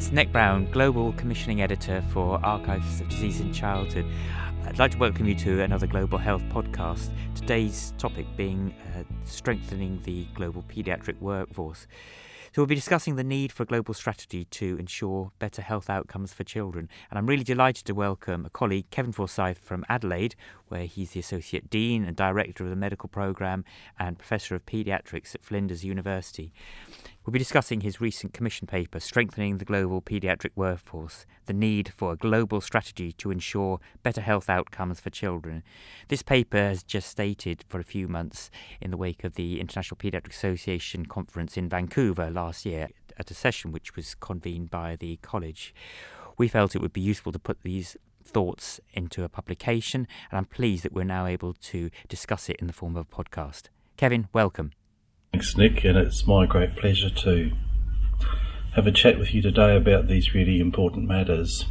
It's Nick Brown, Global Commissioning Editor for Archives of Disease in Childhood. I'd like to welcome you to another Global Health podcast. Today's topic being uh, strengthening the global paediatric workforce. So, we'll be discussing the need for a global strategy to ensure better health outcomes for children. And I'm really delighted to welcome a colleague, Kevin Forsyth from Adelaide, where he's the Associate Dean and Director of the Medical Programme and Professor of Paediatrics at Flinders University. We'll be discussing his recent commission paper, Strengthening the Global Paediatric Workforce The Need for a Global Strategy to Ensure Better Health Outcomes for Children. This paper has just stated for a few months in the wake of the International Paediatric Association conference in Vancouver last year at a session which was convened by the college. We felt it would be useful to put these thoughts into a publication, and I'm pleased that we're now able to discuss it in the form of a podcast. Kevin, welcome. Thanks, Nick, and it's my great pleasure to have a chat with you today about these really important matters.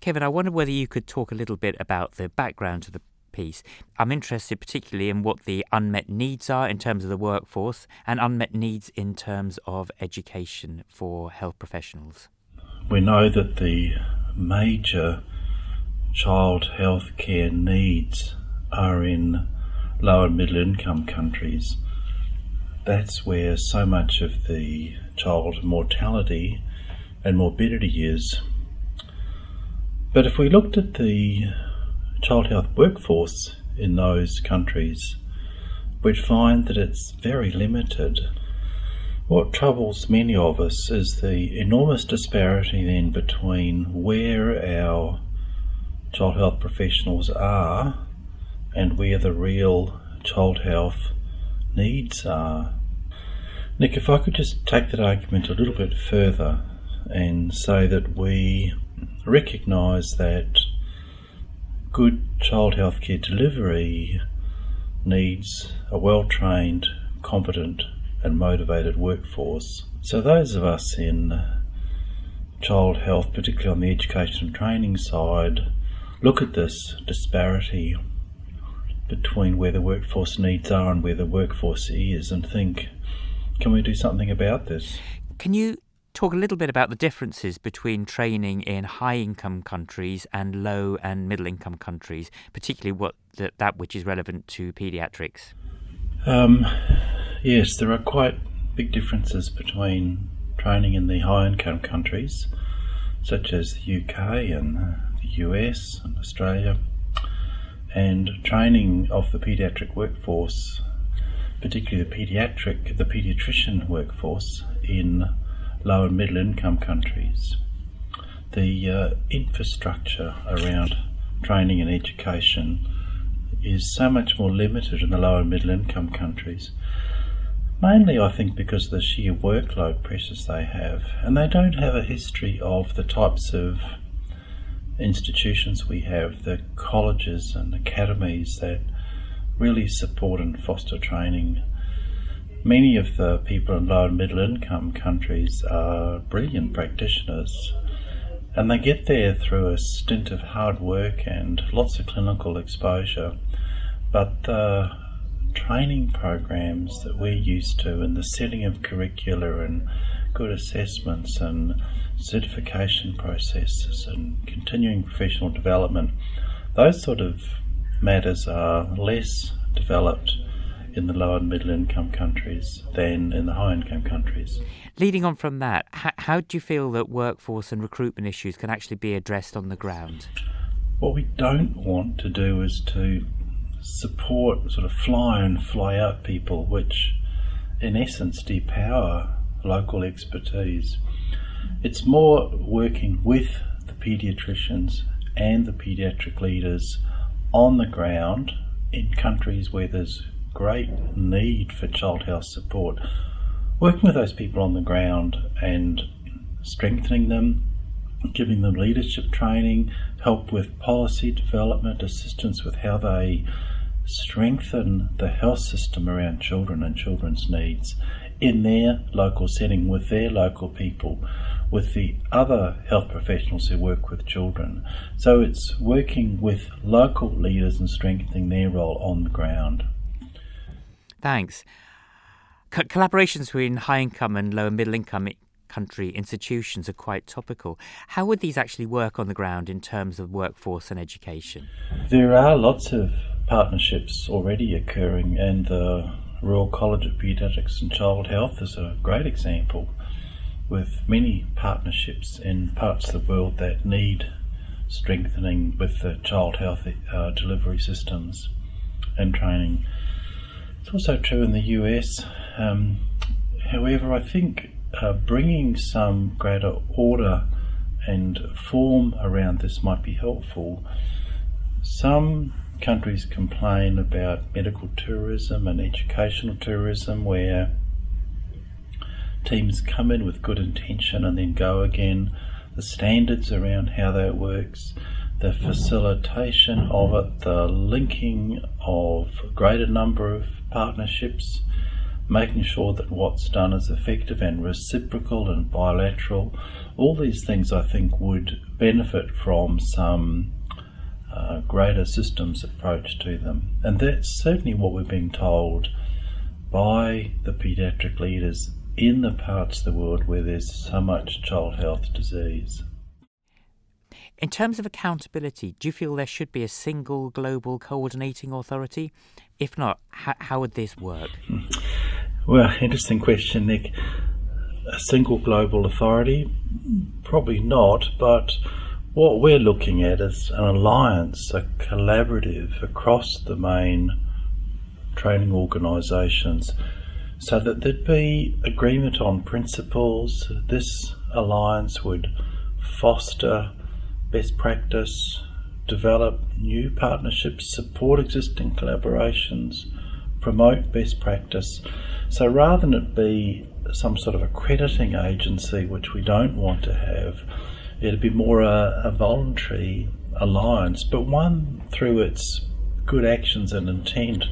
Kevin, I wonder whether you could talk a little bit about the background to the piece. I'm interested particularly in what the unmet needs are in terms of the workforce and unmet needs in terms of education for health professionals. We know that the major child health care needs are in low and middle income countries that's where so much of the child mortality and morbidity is. But if we looked at the child health workforce in those countries, we'd find that it's very limited. What troubles many of us is the enormous disparity then between where our child health professionals are and where the real child health needs are. Nick, if I could just take that argument a little bit further and say that we recognise that good child health care delivery needs a well trained, competent, and motivated workforce. So, those of us in child health, particularly on the education and training side, look at this disparity between where the workforce needs are and where the workforce is and think, can we do something about this? Can you talk a little bit about the differences between training in high income countries and low and middle income countries, particularly what the, that which is relevant to paediatrics? Um, yes, there are quite big differences between training in the high income countries, such as the UK and the US and Australia, and training of the paediatric workforce, particularly the paediatric, the paediatrician workforce in low and middle income countries. The uh, infrastructure around training and education is so much more limited in the low and middle income countries. Mainly, I think, because of the sheer workload pressures they have, and they don't have a history of the types of institutions we have, the colleges and academies that really support and foster training. Many of the people in low and middle income countries are brilliant practitioners and they get there through a stint of hard work and lots of clinical exposure. But the training programs that we're used to and the setting of curricula and good assessments and certification processes and continuing professional development, those sort of matters are less developed in the low and middle income countries than in the high income countries. Leading on from that, how, how do you feel that workforce and recruitment issues can actually be addressed on the ground? What we don't want to do is to support sort of fly in, fly out people, which in essence depower local expertise. It's more working with the paediatricians and the paediatric leaders on the ground in countries where there's great need for child health support. Working with those people on the ground and strengthening them, giving them leadership training, help with policy development, assistance with how they strengthen the health system around children and children's needs in their local setting with their local people, with the other health professionals who work with children. So it's working with local leaders and strengthening their role on the ground. Thanks. Co- collaborations between high income and low and middle income country institutions are quite topical. How would these actually work on the ground in terms of workforce and education? There are lots of partnerships already occurring, and the Royal College of Paediatrics and Child Health is a great example, with many partnerships in parts of the world that need strengthening with the child health uh, delivery systems and training. It's also true in the US. Um, however, I think uh, bringing some greater order and form around this might be helpful. Some countries complain about medical tourism and educational tourism where teams come in with good intention and then go again. The standards around how that works, the facilitation of it, the linking of a greater number of partnerships, making sure that what's done is effective and reciprocal and bilateral. All these things I think would benefit from some uh, greater systems approach to them. And that's certainly what we're being told by the paediatric leaders in the parts of the world where there's so much child health disease. In terms of accountability, do you feel there should be a single global coordinating authority? If not, how, how would this work? Well, interesting question, Nick. A single global authority? Probably not, but what we're looking at is an alliance, a collaborative across the main training organisations so that there'd be agreement on principles. This alliance would foster best practice, develop new partnerships, support existing collaborations, promote best practice. So rather than it be some sort of accrediting agency, which we don't want to have, it'd be more a, a voluntary alliance, but one through its good actions and intent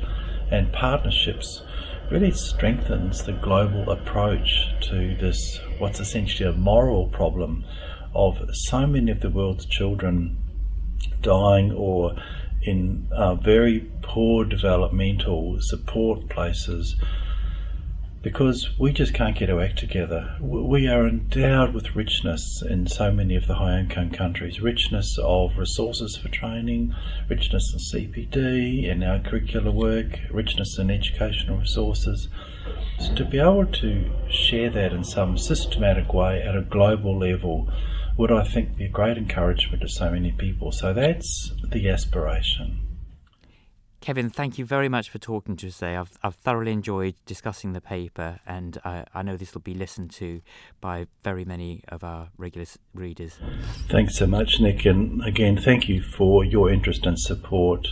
and partnerships really strengthens the global approach to this, what's essentially a moral problem of so many of the world's children dying or in uh, very poor developmental support places because we just can't get our act together. We are endowed with richness in so many of the high income countries richness of resources for training, richness in CPD and our curricular work, richness in educational resources. So to be able to share that in some systematic way at a global level would, I think, be a great encouragement to so many people. So that's the aspiration. Kevin, thank you very much for talking to us today. I've, I've thoroughly enjoyed discussing the paper, and I, I know this will be listened to by very many of our regular readers. Thanks so much, Nick. And again, thank you for your interest and support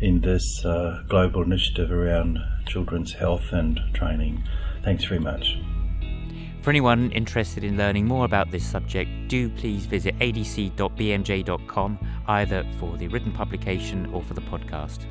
in this uh, global initiative around children's health and training. Thanks very much. For anyone interested in learning more about this subject, do please visit adc.bmj.com either for the written publication or for the podcast.